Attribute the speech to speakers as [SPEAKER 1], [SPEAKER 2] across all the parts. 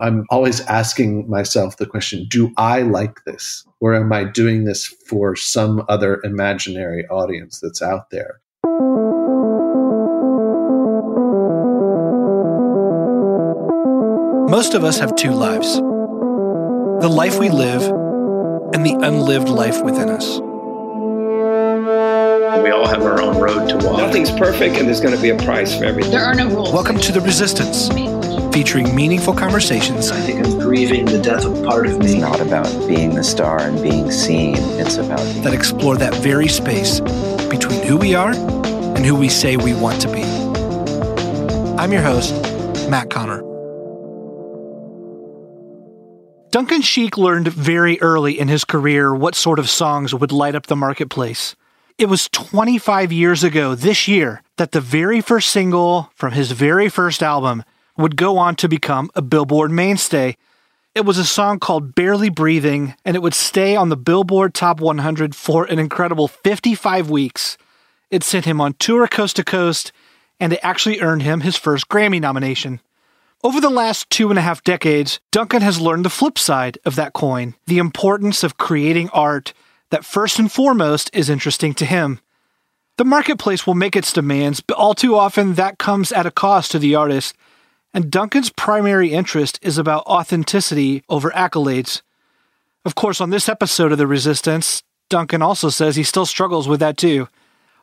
[SPEAKER 1] I'm always asking myself the question do I like this? Or am I doing this for some other imaginary audience that's out there?
[SPEAKER 2] Most of us have two lives the life we live and the unlived life within us.
[SPEAKER 3] We all have our own road to walk.
[SPEAKER 4] Nothing's perfect, and there's going to be a price for everything.
[SPEAKER 5] There are no rules.
[SPEAKER 2] Welcome to The Resistance, featuring meaningful conversations.
[SPEAKER 6] I think I'm grieving the death of part of me.
[SPEAKER 7] It's not about being the star and being seen, it's about
[SPEAKER 2] that explore that very space between who we are and who we say we want to be. I'm your host, Matt Connor. Duncan Sheik learned very early in his career what sort of songs would light up the marketplace. It was 25 years ago this year that the very first single from his very first album would go on to become a Billboard mainstay. It was a song called Barely Breathing, and it would stay on the Billboard Top 100 for an incredible 55 weeks. It sent him on tour coast to coast, and it actually earned him his first Grammy nomination. Over the last two and a half decades, Duncan has learned the flip side of that coin the importance of creating art that first and foremost is interesting to him. The marketplace will make its demands, but all too often that comes at a cost to the artist, and Duncan's primary interest is about authenticity over accolades. Of course, on this episode of The Resistance, Duncan also says he still struggles with that too.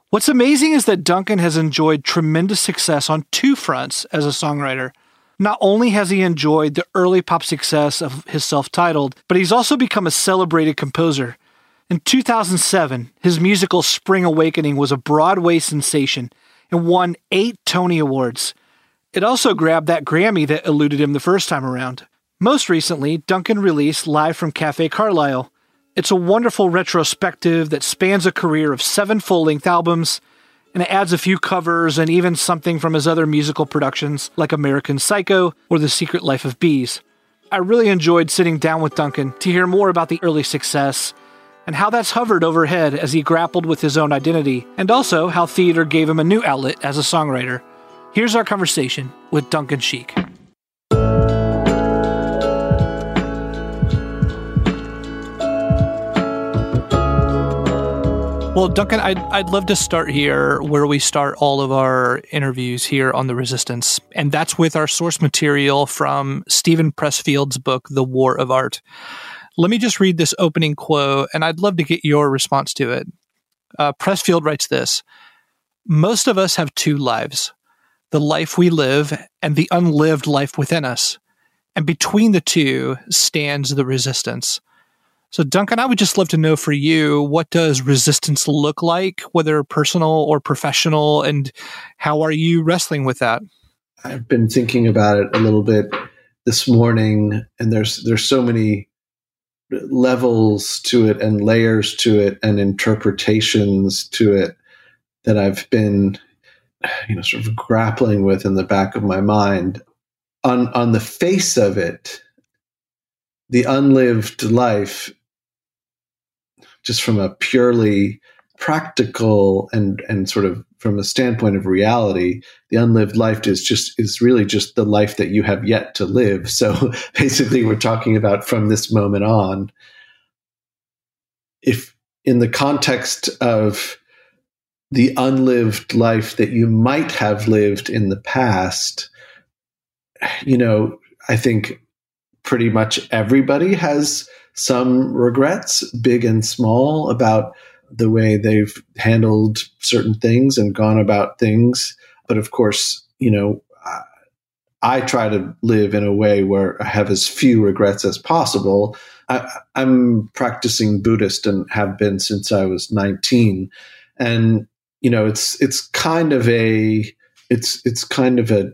[SPEAKER 2] What's amazing is that Duncan has enjoyed tremendous success on two fronts as a songwriter. Not only has he enjoyed the early pop success of his self titled, but he's also become a celebrated composer. In 2007, his musical Spring Awakening was a Broadway sensation and won eight Tony Awards. It also grabbed that Grammy that eluded him the first time around. Most recently, Duncan released Live from Cafe Carlyle. It's a wonderful retrospective that spans a career of seven full length albums and it adds a few covers and even something from his other musical productions like American Psycho or The Secret Life of Bees. I really enjoyed sitting down with Duncan to hear more about the early success and how that's hovered overhead as he grappled with his own identity, and also how theater gave him a new outlet as a songwriter. Here's our conversation with Duncan Sheik. Well, Duncan, I'd, I'd love to start here where we start all of our interviews here on the Resistance. And that's with our source material from Steven Pressfield's book, The War of Art. Let me just read this opening quote, and I'd love to get your response to it. Uh, Pressfield writes this Most of us have two lives the life we live and the unlived life within us. And between the two stands the resistance. So, Duncan, I would just love to know for you what does resistance look like, whether personal or professional, and how are you wrestling with that?
[SPEAKER 1] I've been thinking about it a little bit this morning, and there's there's so many levels to it and layers to it and interpretations to it that I've been you know sort of grappling with in the back of my mind. On on the face of it the unlived life just from a purely practical and and sort of from a standpoint of reality the unlived life is just is really just the life that you have yet to live. So basically we're talking about from this moment on. If in the context of the unlived life that you might have lived in the past you know i think pretty much everybody has some regrets, big and small, about the way they've handled certain things and gone about things. But of course, you know, I try to live in a way where I have as few regrets as possible. I, am practicing Buddhist and have been since I was 19, and you know, it's it's kind of a it's it's kind of a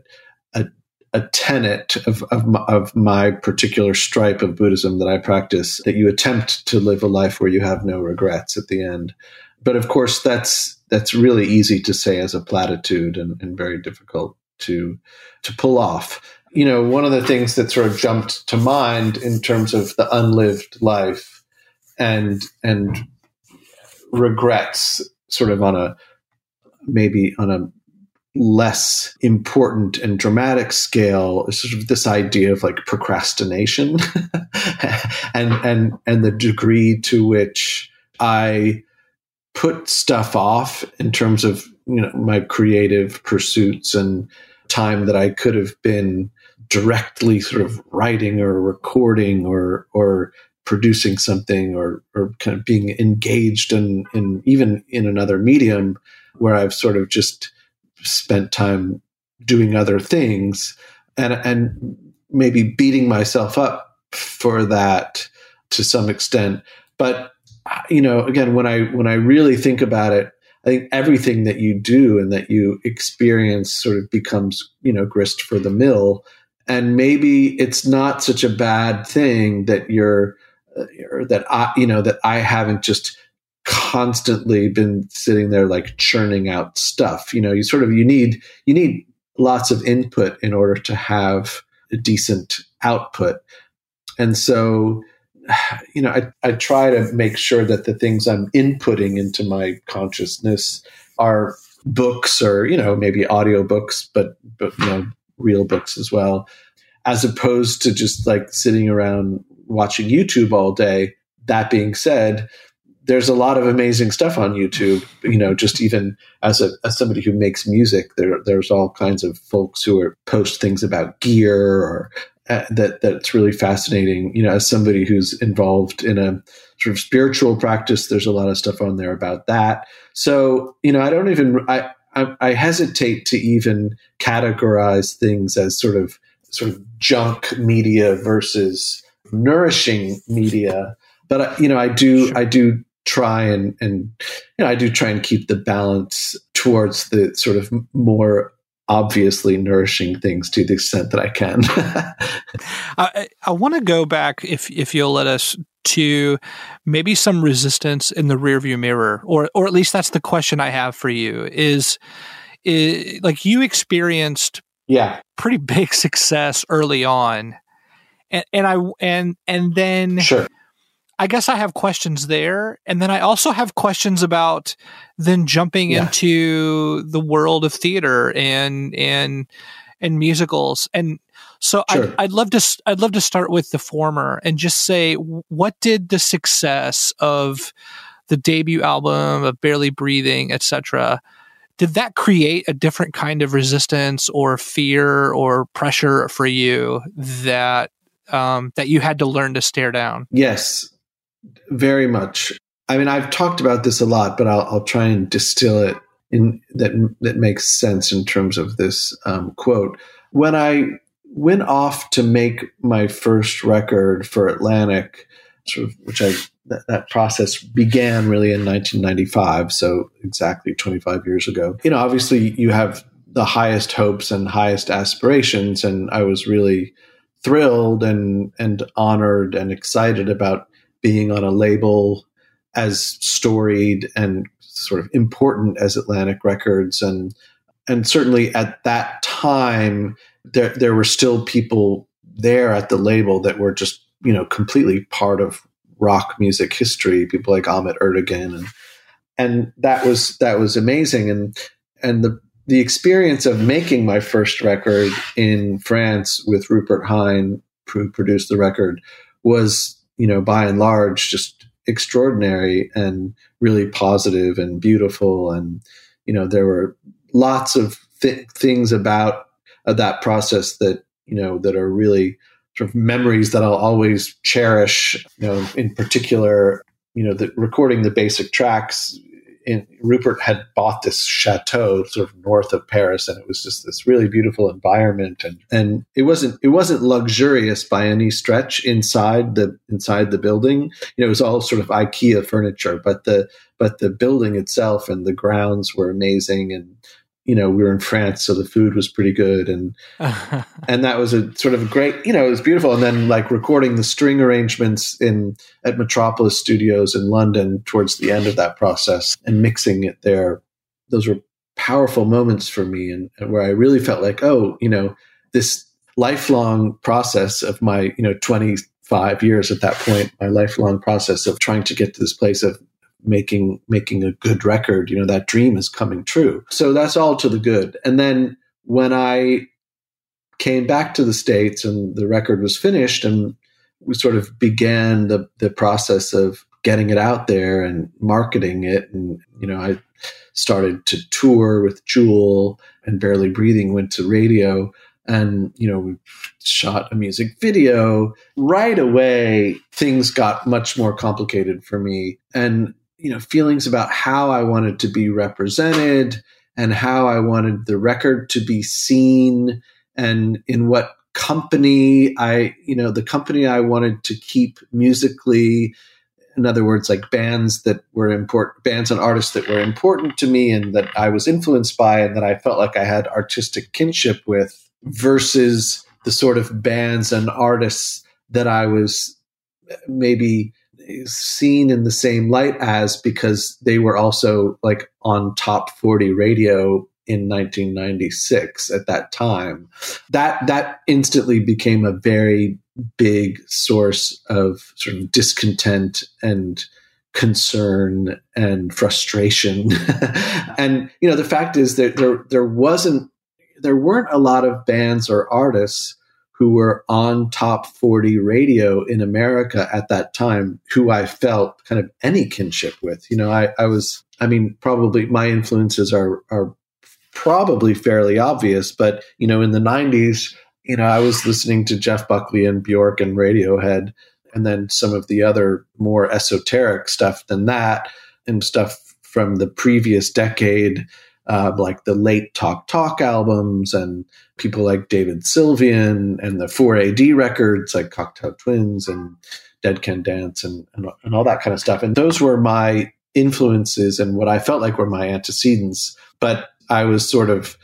[SPEAKER 1] a tenet of, of my, of, my, particular stripe of Buddhism that I practice that you attempt to live a life where you have no regrets at the end. But of course, that's that's really easy to say as a platitude and, and very difficult to to pull off. You know, one of the things that sort of jumped to mind in terms of the unlived life and and regrets, sort of on a maybe on a less important and dramatic scale is sort of this idea of like procrastination. And and and the degree to which I put stuff off in terms of you know my creative pursuits and time that I could have been directly sort of writing or recording or or producing something or or kind of being engaged in in even in another medium where I've sort of just spent time doing other things and and maybe beating myself up for that to some extent. But you know again when i when i really think about it i think everything that you do and that you experience sort of becomes you know grist for the mill. And maybe it's not such a bad thing that you're uh, that i you know that i haven't just constantly been sitting there like churning out stuff. You know, you sort of you need you need lots of input in order to have a decent output. And so, you know, I, I try to make sure that the things I'm inputting into my consciousness are books or, you know, maybe audiobooks, but but you know, real books as well, as opposed to just like sitting around watching YouTube all day. That being said, there's a lot of amazing stuff on YouTube. You know, just even as a as somebody who makes music, there there's all kinds of folks who are post things about gear or uh, that that's really fascinating. You know, as somebody who's involved in a sort of spiritual practice, there's a lot of stuff on there about that. So you know, I don't even I I, I hesitate to even categorize things as sort of sort of junk media versus nourishing media but you know i do i do try and and you know I do try and keep the balance towards the sort of more obviously nourishing things to the extent that I can.
[SPEAKER 2] I, I want to go back, if if you'll let us, to maybe some resistance in the rearview mirror, or or at least that's the question I have for you. Is, is like you experienced,
[SPEAKER 1] yeah,
[SPEAKER 2] pretty big success early on, and and I and and then
[SPEAKER 1] sure
[SPEAKER 2] I guess I have questions there. And then I also have questions about then jumping yeah. into the world of theater and, and, and musicals. And so sure. I'd, I'd love to, I'd love to start with the former and just say, what did the success of the debut album of Barely Breathing, etc., did that create a different kind of resistance or fear or pressure for you that um, that you had to learn to stare down?
[SPEAKER 1] Yes, very much. I mean, I've talked about this a lot, but I'll, I'll try and distill it in that that makes sense in terms of this um, quote. When I went off to make my first record for Atlantic, sort of, which I that, that, process began really in 1995, so exactly 25 years ago. You know, obviously you have the highest hopes and highest aspirations, and I was really thrilled and and honored and excited about being on a label as storied and sort of important as Atlantic Records, and and certainly at that time there there were still people there at the label that were just you know completely part of rock music history. People like Ahmet Ertegun and and that was that was amazing and and the the experience of making my first record in France with Rupert Hine, who produced the record, was you know, by and large, just extraordinary and really positive and beautiful. And, you know, there were lots of th- things about uh, that process that, you know, that are really sort of memories that I'll always cherish, you know, in particular, you know, the recording the basic tracks in, Rupert had bought this chateau sort of north of Paris, and it was just this really beautiful environment. And and it wasn't it wasn't luxurious by any stretch inside the inside the building. You know, it was all sort of IKEA furniture, but the but the building itself and the grounds were amazing. And you know, we were in France, so the food was pretty good, and and that was a sort of a great, you know, it was beautiful. And then like recording the string arrangements in at Metropolis Studios in London towards the end of that process and mixing it there, those were powerful moments for me, and, and where I really felt like, oh, you know, this lifelong process of my, you know, twenty five years at that point, my lifelong process of trying to get to this place of making making a good record. You know, that dream is coming true. So that's all to the good. And then when I came back to the states and the record was finished, and we sort of began the the process of getting it out there and marketing it, and you know, I started to tour with Jewel and Barely Breathing went to radio and you know we shot a music video right away things got much more complicated for me and you know feelings about how i wanted to be represented and how i wanted the record to be seen and in what company i you know the company i wanted to keep musically. In other words like bands that were important bands and artists that were important to me and that i was influenced by and that i felt like i had artistic kinship with versus the sort of bands and artists that I was uh, maybe seen in the same light as because they were also like on top 40 radio in 1996 at that time. That that instantly became a very big source of sort of discontent and concern and frustration. And you know the fact is that there there wasn't there weren't a lot of bands or artists who were on top 40 radio in America at that time who I felt kind of any kinship with. You know, I, I was, I mean, probably my influences are, are probably fairly obvious, but, you know, in the 90s, you know, I was listening to Jeff Buckley and Bjork and Radiohead, and then some of the other more esoteric stuff than that, and stuff from the previous decade uh, like the late Talk Talk albums and people like David Sylvian and the 4AD records like Cocteau Twins and Dead Can Dance and, and, and all that kind of stuff. And those were my influences and what I felt like were my antecedents. But I was sort of,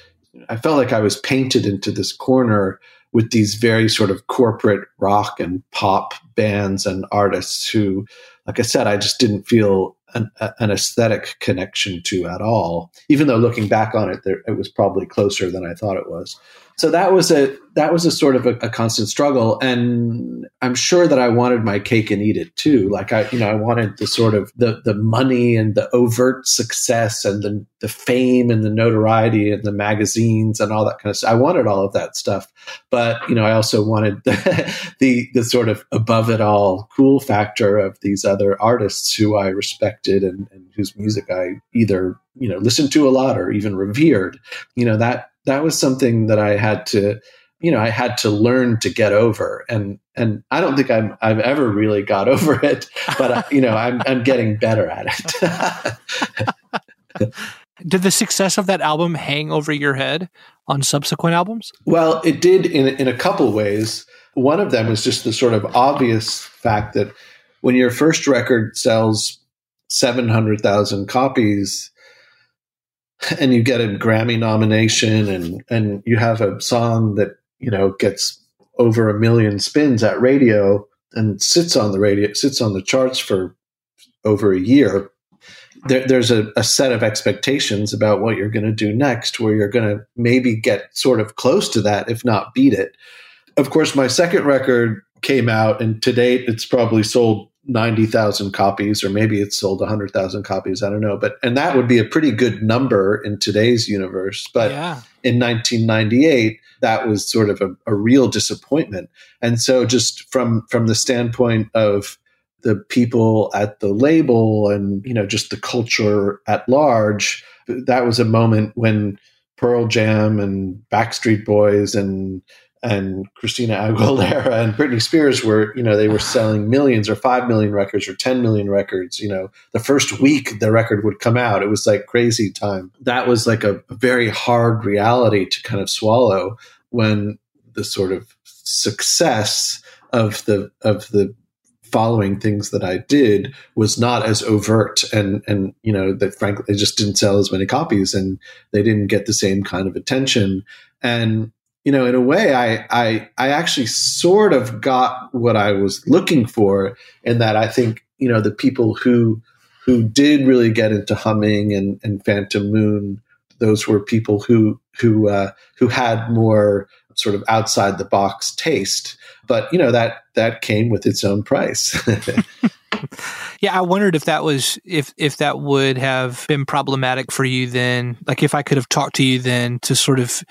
[SPEAKER 1] I felt like I was painted into this corner with these very sort of corporate rock and pop bands and artists who, like I said, I just didn't feel an, an, aesthetic connection to at all. Even though looking back on it, there, it was probably closer than I thought it was. So that was a that was a sort of a, a, constant struggle, and I'm sure that I wanted my cake and eat it too. Like I, you know, I wanted the sort of the the money and the overt success and the the fame and the notoriety and the magazines and all that kind of stuff. I wanted all of that stuff, but you know, I also wanted the the, the sort of above it all cool factor of these other artists who I respected and, and whose music I either you know listened to a lot or even revered. You know that that was something that I had to, you know, I had to learn to get over. And and I don't think I'm I've ever really got over it, but uh, you know, I'm I'm getting better at
[SPEAKER 2] it. did the success of that album hang over your head on subsequent albums?
[SPEAKER 1] Well, it did in in a couple ways. One of them is just the sort of obvious fact that when your first record sells 700,000 copies, and you get a Grammy nomination and and you have a song that you know gets over a million spins at radio and sits on the radio sits on the charts for over a year there, there's a, a, set of expectations about what you're going to do next where you're going to maybe get sort of close to that if not beat it. Of course my second record came out and to date it's probably sold 90,000 copies, or maybe it's sold 100,000 copies. I don't know. But, and that would be a pretty good number in today's universe. But yeah. in 1998, that was sort of a, a real disappointment. And so just from, from the standpoint of the people at the label and, you know, just the culture at large, that was a moment when Pearl Jam and Backstreet Boys and and Christina Aguilera and Britney Spears were, you know, they were selling millions or 5 million records or 10 million records. You know, the first week the record would come out, it was like crazy time. That was like a, very hard reality to kind of swallow when the sort of success of the, of the, following things that I did was not as overt and and you know that frankly they just didn't sell as many copies and they didn't get the same kind of attention and you know, in a way, I, I, I actually sort of got what I was looking for in that I think, you know, the people who, who did really get into humming and, and Phantom Moon, those were people who, who, uh, who had more sort of outside the box taste. But, you know, that, that came with its own price.
[SPEAKER 2] yeah, I wondered if that was if if that would have been problematic for you then. Like if I could have talked to you then to sort of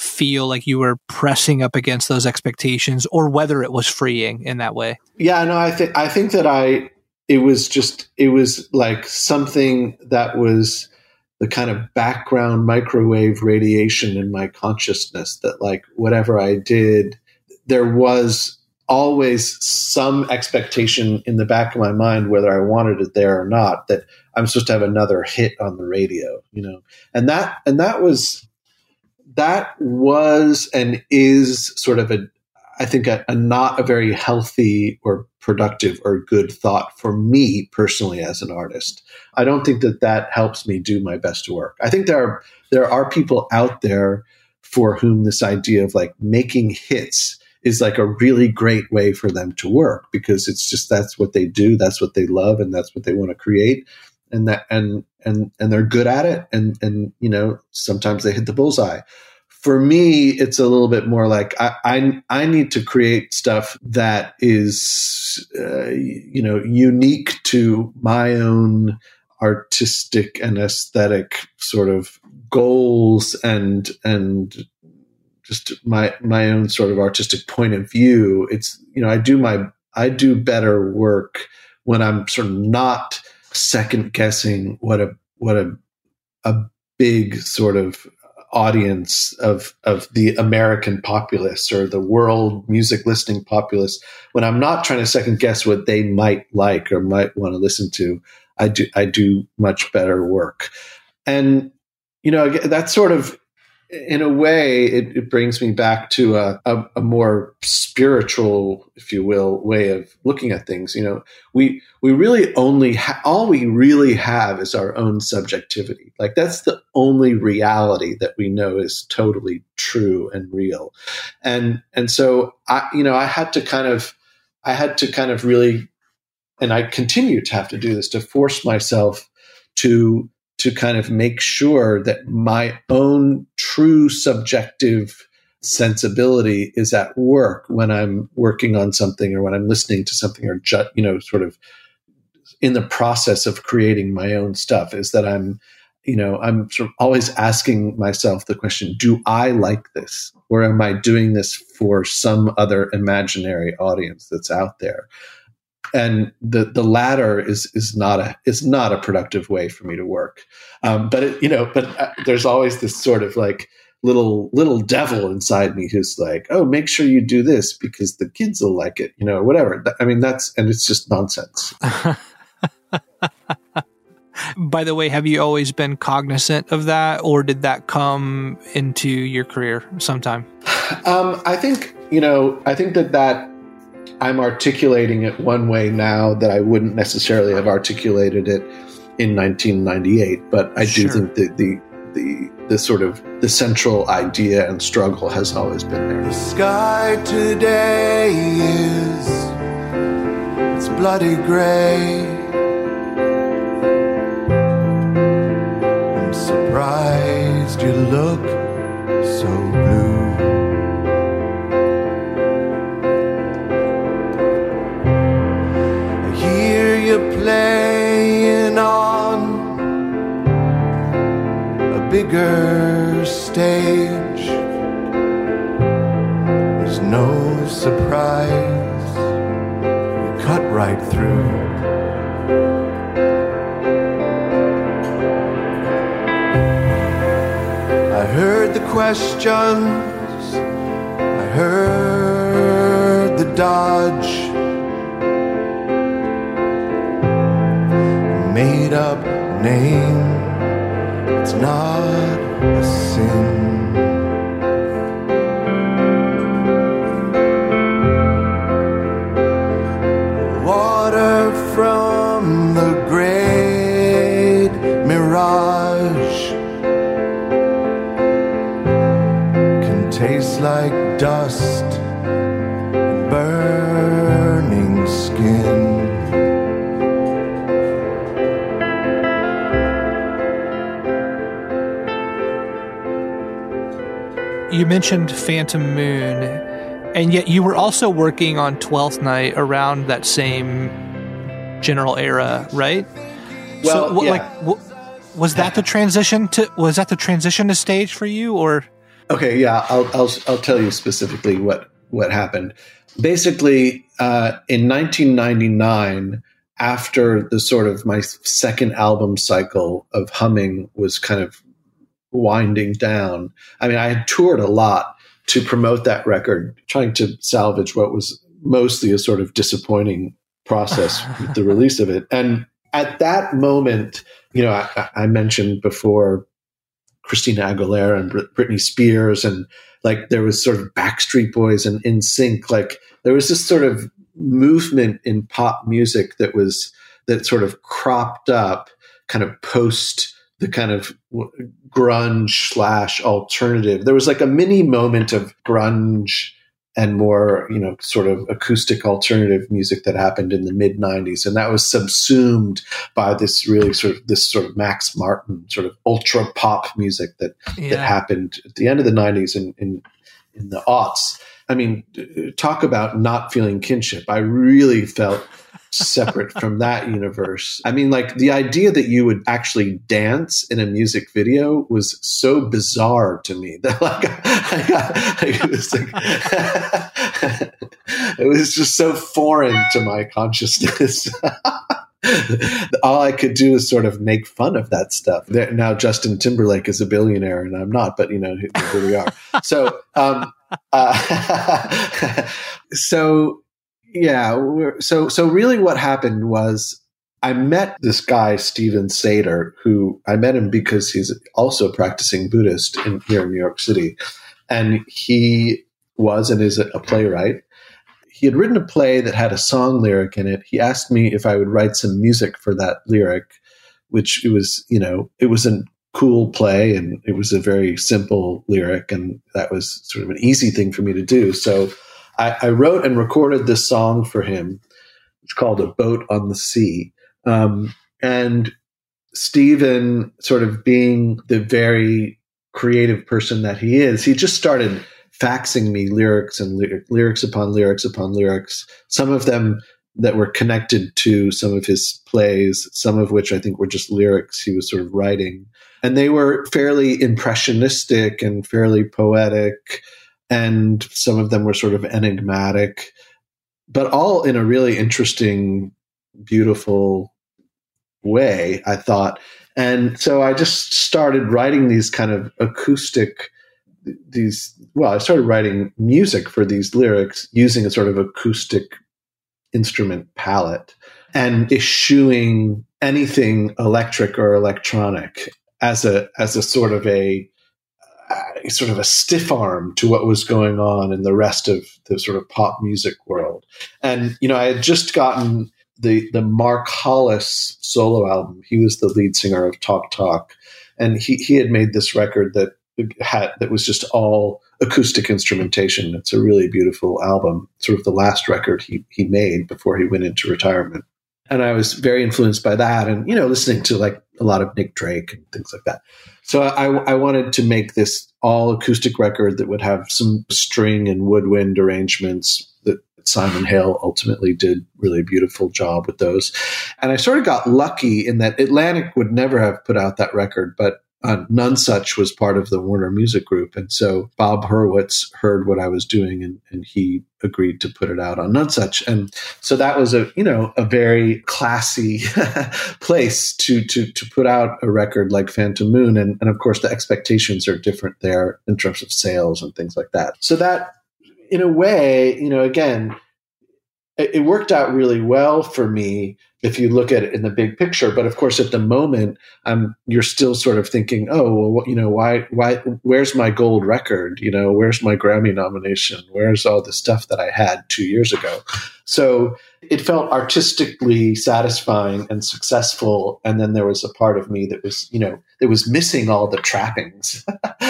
[SPEAKER 2] feel like you were pressing up against those expectations or whether it was freeing in that way.
[SPEAKER 1] Yeah, no, I think I think that I it was just it was like something that was the kind of background microwave radiation in my consciousness that like whatever I did there was always some expectation in the back of my mind whether I wanted it there or not that I'm supposed to have another hit on the radio, you know. And that and that was that was and is sort of a I think a, a not a very healthy or productive or good thought for me personally as an artist. I don't think that that helps me do my best work. I think there are there are people out there for whom this idea of like making hits is like a really great way for them to work because it's just that's what they do, that's what they love, and that's what they want to create, and that and and and they're good at it, and and you know sometimes they hit the bullseye. For me, it's a little bit more like I I, I need to create stuff that is uh, you know unique to my own artistic and aesthetic sort of goals and and just my my own sort of artistic point of view. It's you know i do my i do better work when i'm sort of not second guessing what a what a a big sort of audience of of the American populace or the world music listening populace when I'm not trying to second guess what they might like or might want to listen to I do I do much better work. And you know that's sort of in a way, it, it brings me back to a, a, a, more spiritual, if you will, way of looking at things. You know, we we really only ha- all we really have is our own subjectivity. Like that's the only reality that we know is totally true and real. And and so I, you know, I had to kind of, I had to kind of really, and I continue to have to do this to force myself to to kind of make sure that my own true subjective sensibility is at work when I'm working on something or when I'm listening to something or you know sort of in the process of creating my own stuff is that I'm you know I'm sort of always asking myself the question do I like this? Or am I doing this for some other imaginary audience that's out there and the the latter is is not a is not a productive way for me to work. Um, but it, you know, but uh, there's always this sort of like little little devil inside me who's like, oh, make sure you do this because the kids will like it, you know, whatever. I mean, that's and it's just nonsense.
[SPEAKER 2] By the way, have you always been cognizant of that, or did that come into your career sometime?
[SPEAKER 1] Um, I think you know. I think that that I'm articulating it one way now that I wouldn't necessarily have articulated it in 1998. But I do think that the the the sort of the central idea and struggle has always been there.
[SPEAKER 5] The sky today is it's bloody gray. I'm surprised you look bigger stage. There's no surprise, we cut right through. I heard the questions, I heard the dodge. made up name. It's not a sin.
[SPEAKER 2] You mentioned Phantom Moon, and yet you were also working on Twelfth Night around that same general era, right?
[SPEAKER 1] Well,
[SPEAKER 2] so, what,
[SPEAKER 1] yeah.
[SPEAKER 2] like, what, was that the transition to was that the transition to stage for you, or
[SPEAKER 1] Okay, yeah, I'll I'll I'll tell you specifically what what happened. Basically, uh, in 1999, after the sort of my second album cycle of humming was kind of winding down. I mean, I had toured a lot to promote that record, trying to salvage what was mostly a sort of disappointing process with the release of it. And at that moment, you know, I, I mentioned before Christina Aguilera and Britney Spears, and like there was sort of Backstreet Boys and NSYNC. Like there was this sort of movement in pop music that was that sort of cropped up, kind of post the kind of grunge slash alternative. There was like a mini moment of grunge and more, you know, sort of acoustic alternative music that happened in the mid '90s, and that was subsumed by this really sort of this sort of Max Martin sort of ultra pop music that
[SPEAKER 2] yeah.
[SPEAKER 1] that happened at the end of the '90s and in, in the aughts. I mean, talk about not feeling kinship. I really felt separate from that universe. I mean, like the idea that you would actually dance in a music video was so bizarre to me that like I got, it was like it was just so foreign to my consciousness. All I could do is sort of make fun of that stuff. Now Justin Timberlake is a billionaire, and I'm not, but you know, here we are. So, um, uh, so yeah so so really what happened was i met this guy steven sater who i met him because he's also practicing buddhist in, here in new york city. And he was and is a, a playwright. He had written a play that had a song lyric in it. He asked me if i would write some music for that lyric which it was you know it was a cool play and it was a very simple lyric and that was sort of an easy thing for me to do. So I, I wrote and recorded this song for him. It's called "A Boat on the Sea," um, and Steven, sort of being the very creative person that he is, he just started faxing me lyrics and ly- lyrics upon lyrics upon lyrics. Some of them that were connected to some of his plays, some of which I think were just lyrics he was sort of writing, and they were fairly impressionistic and fairly poetic and some of them were sort of enigmatic, but all in a really interesting, beautiful way, I thought. And so I just started writing these kind of acoustic, these, well, I started writing music for these lyrics using a sort of acoustic instrument palette and eschewing anything electric or electronic as a as a sort of a Uh, sort of a stiff arm to what was going on in the rest of the sort of pop music world. And you know, I had just gotten the the Mark Hollis solo album. He was the lead singer of Talk Talk, and he he had made this record that had that was just all acoustic instrumentation. It's a really beautiful album. Sort of the last record he he made before he went into retirement. And I was very influenced by that, and you know, listening to like a lot of Nick Drake and things like that. So I, I wanted to make this all acoustic record that would have some string and woodwind arrangements that Simon Hale ultimately did really beautiful job with those. And I sort of got lucky in that Atlantic would never have put out that record, but uh, Nonesuch was part of the Warner Music Group. And so Bob Hurwitz heard what I was doing and, and he agreed to put it out on Nonesuch. And so that was a, you know, a very classy place to, to, to put out a record like Phantom Moon. And, and of course, the expectations are different there in terms of sales and things like that. So that, in a way, you know, again, it, it worked out really well for me if you look at it in the big picture. But of course, at the moment, um, you're still sort of thinking, oh, well, what, you know, why, why, where's my gold record? You know, where's my Grammy nomination? Where's all the stuff that I had two years ago? So it felt artistically satisfying and successful. And then there was a part of me that was, you know, that was missing all the trappings.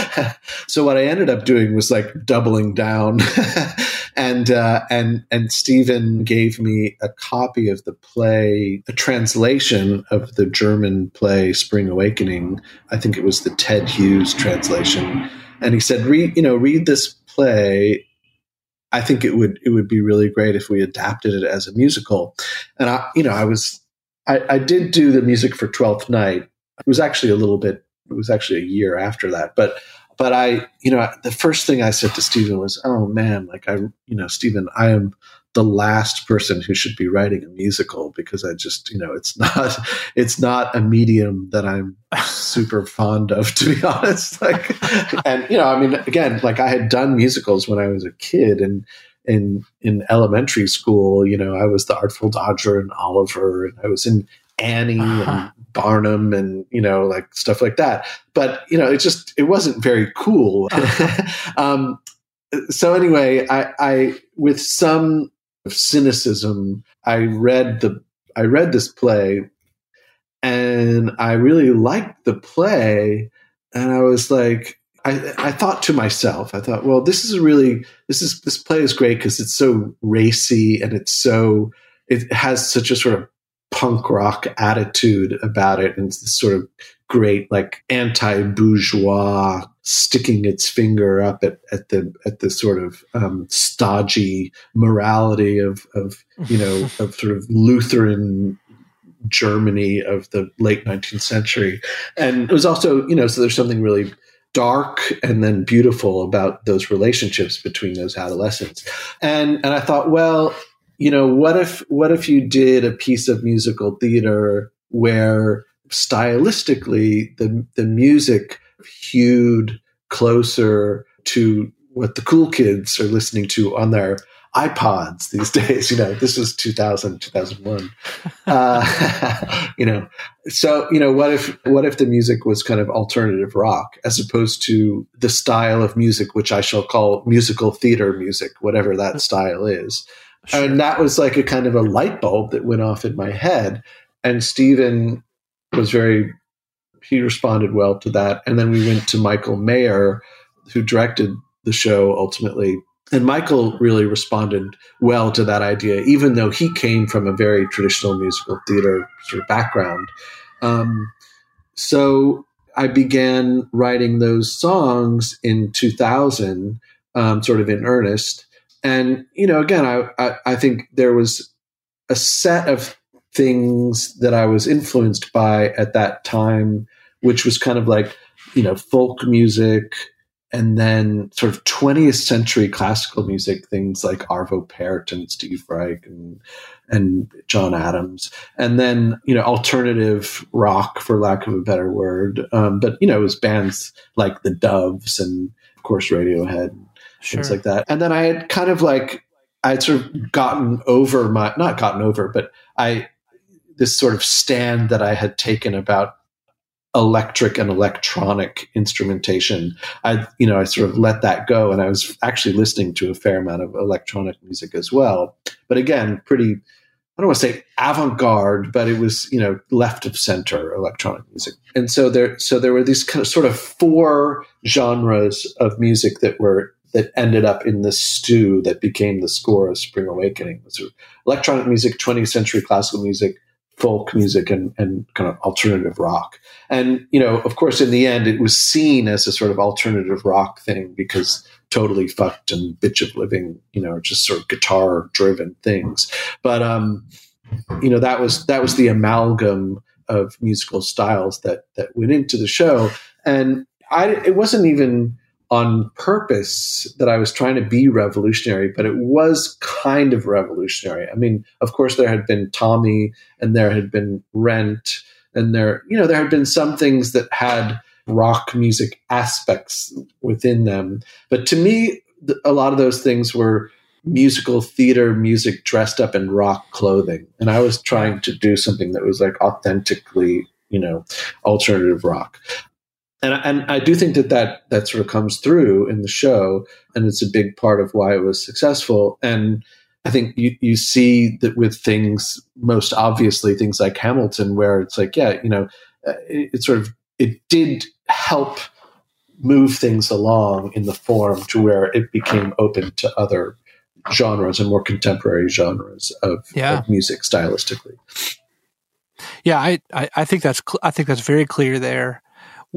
[SPEAKER 1] so what I ended up doing was like doubling down. and uh, and and Steven gave me a copy of the play, a translation of the German play Spring Awakening. I think it was the Ted Hughes translation, and he said, "Read, you know, read this play." I think it would it would be really great if we adapted it as a musical. and I, you know, I was, I, I did do the music for Twelfth Night. It was actually a little bit. It was actually a year after that, but but I, you know, the first thing I said to Steven was, "Oh man, like I, you know, Steven, I am the last person who should be writing a musical because I just, you know, it's not, it's not a medium that I'm super fond of, to be honest. Like, and you know, I mean, again, like I had done musicals when I was a kid, and in in elementary school, you know, I was the Artful Dodger and Oliver, and I was in Annie uh-huh. and Barnum and you know like stuff like that. But you know, it just it wasn't very cool. Uh-huh. um, so anyway, I, I with some cynicism, I read the I read this play, and I really liked the play, and I was like. I, I thought to myself, I thought, well, this is really this is this play is great because it's so racy and it's so it has such a sort of punk rock attitude about it and it's this sort of great like anti-bourgeois sticking its finger up at, at the at the sort of um, stodgy morality of of you know of sort of Lutheran Germany of the late 19th century. And it was also you know so there's something really dark and then beautiful about those relationships between those adolescents. And and I thought well you know, what if what if you did a piece of musical theater where stylistically the the music hewed closer to what the cool kids are listening to on their iPods these days. You know, this was 2000, 2001. Uh, you know, so you know, what if what if the music was kind of alternative rock as opposed to the style of music which I shall call musical theater music, whatever that style is. Sure. And that was like a kind of a light bulb that went off in my head. And Steven was very, he responded well to that. And then we went to Michael Mayer, who directed the show ultimately. And Michael really responded well to that idea, even though he came from a very traditional musical theater sort of background. Um, so I began writing those songs in 2000, um, sort of in earnest and you know again I, I, I think there was a set of things that i was influenced by at that time which was kind of like you know folk music and then sort of 20th century classical music things like arvo pärt and steve reich and and john adams. And then you know alternative rock for lack of a better word. Um, but you know it was bands like the doves and of course radiohead sure. things like that. And then I had kind of like I had sort of gotten over my not gotten over, but I this sort of stand that I had taken about electric and electronic instrumentation. I you know I sort of let that go, and I was actually listening to a fair amount of electronic music as well. But again, pretty. I don't want to say avant-garde, but it was you know left of center electronic music, and so there so there were these kind of sort of four genres of music that were that ended up in the stew that became the score of Spring Awakening. Electronic music, 20th century classical music, folk music, and, and kind of alternative rock. And, you know, of course, in the end, it was seen as a sort of alternative rock thing because totally fucked and bitch of living, you know, just sort of guitar driven things. But, um, you know, that was, that was the amalgam of musical styles that, that went into the show. And I, it wasn't even, on purpose that I was trying to be revolutionary, but it was kind of revolutionary. I mean, of course, there had been Tommy and there had been Rent, and there, you know, there had been some things that had rock music aspects within them. But to me, a lot of those things were musical theater music dressed up in rock clothing. And I was trying to do something that was like authentically you know alternative rock and and I do think that that that sort of comes through in the show, and it's a big part of why it was successful. And I think you you see that with things most obviously things like Hamilton, where it's like, yeah, you know, uh, it, it sort of it did help move things along in the form to where it became open to other genres and more contemporary genres of, yeah. of music stylistically.
[SPEAKER 2] Yeah, I, I, I think that's cl- I think that's very clear there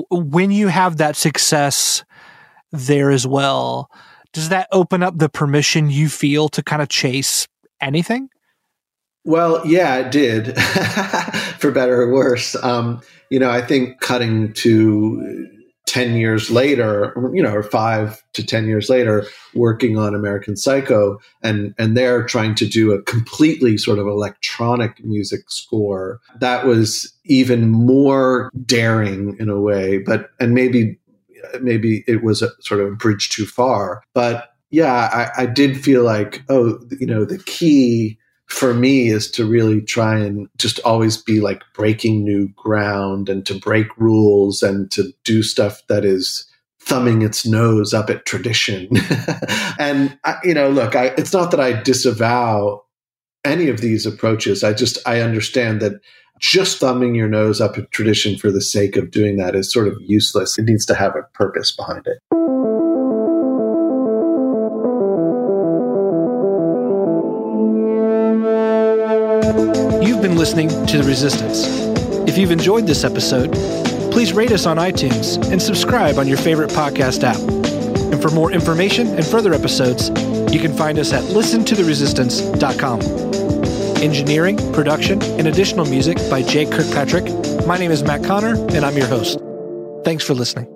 [SPEAKER 2] when you have that success there as well, does that open up the permission you feel to kind of chase anything?
[SPEAKER 1] Well, yeah, it did, for better or worse. Um, you know, I think cutting to 10 years later, you know, or five to 10 years later, working on American Psycho, and, and they're trying to do a completely sort of electronic music score. That was even more daring in a way, but, and maybe, maybe it was a sort of a bridge too far. But yeah, I, I did feel like, oh, you know, the key for me is to really try and just always be like breaking new ground and to break rules and to do stuff that is thumbing its nose up at tradition. and I, you know, look, I, it's not that I disavow any of these approaches. I just I understand that just thumbing your nose up at tradition for the sake of doing that is sort of useless. It needs to have a purpose behind it.
[SPEAKER 2] Listening to The Resistance. If you've enjoyed this episode, please rate us on iTunes and subscribe on your favorite podcast app. And for more information and further episodes, you can find us at listentotheresistance.com. Engineering, production, and additional music by Jake Kirkpatrick. My name is Matt Connor, and I'm your host. Thanks for listening.